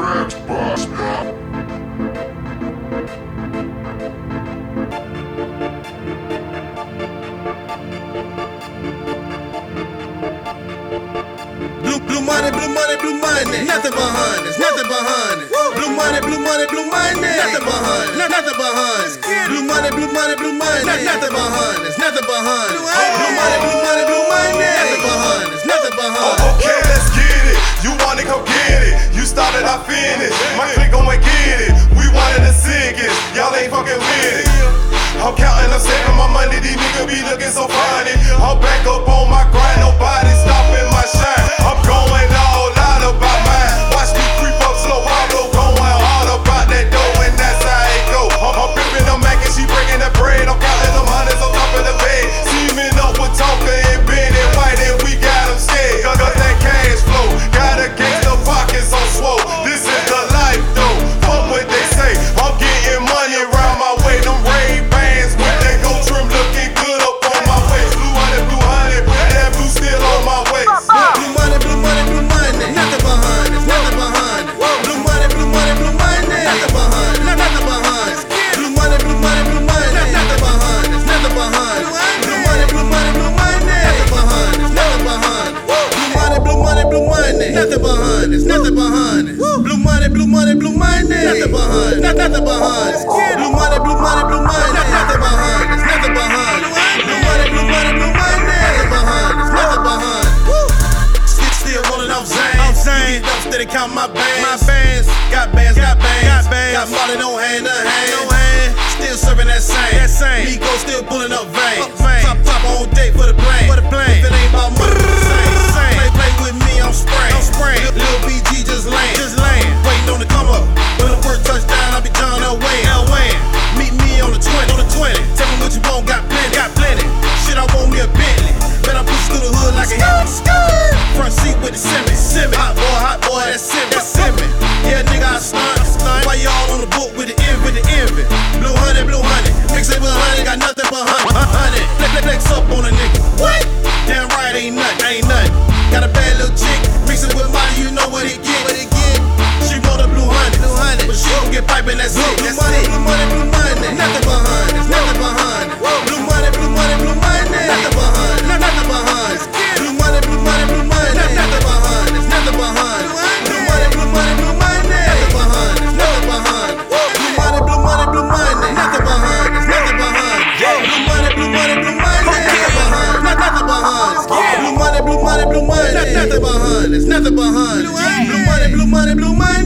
tracks, boss, Blue, blue money, blue money, blue money. Nothing behind us, nothing behind us. Blue money, blue money, blue money. Nothing behind us, nothing behind us. Blue money, blue money, blue money. Nothing behind us, nothing behind us. Blue money, blue money, blue money. Nothing behind us, nothing behind us. Okay, let's get it. You want it, I'm my money. These niggas be looking so funny. I'm back up on my grind. Nobody Nothing behind us, nothing behind us. Blue money, blue money, blue money. Nothing behind us, nothing behind us. Blue money, blue money, blue money. Nothing behind us, nothing behind us. Blue money, blue money, blue money. Nothing behind us, nothing behind us. Still, still rolling off Zane. I'm Zane. Up steady count my bands. My bands. Got bands, got bands. Got bands. Got Molly, no hand to hand. No hand. Still serving that same. That same. Migo still pulling up veins. Top, top on date piping, that's it. Money, blue money, blue money. Nothing behind us, nothing behind us. Blue money, blue money, blue money. Nothing behind us, nothing behind us. Blue money, blue money, blue money. Nothing behind us, nothing behind us. Blue money, blue money, blue money. Nothing behind us, nothing behind us. Blue money, blue money, blue money. Nothing behind us, nothing behind us. Blue money, blue money, blue money. Nothing behind us, nothing behind us. Blue money, blue money, blue money. Nothing behind us, nothing behind us. Blue money, blue money, blue money.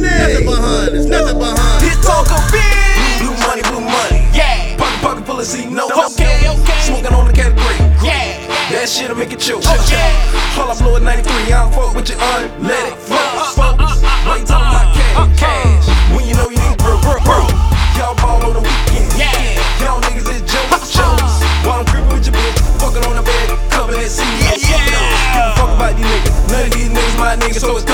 Behind us. This talk of big. Blue money, blue money. Yeah. Pocket, pocket full of C notes. Okay, okay. Smoking on the category. Yeah. That shit'll make it choke. Okay. All I blow at 93, I don't fuck with your unleaded folks. folks. Why you talking about cash? Cash. When you know you need bro, bro, bro. Y'all ball on the weekend. Yeah. Y'all niggas is jokes, jokes. While I'm creeping with your bitch, fucking on the bed, cover that seat. Yeah, yeah. Give a fuck about these niggas. None of these niggas my niggas, so it's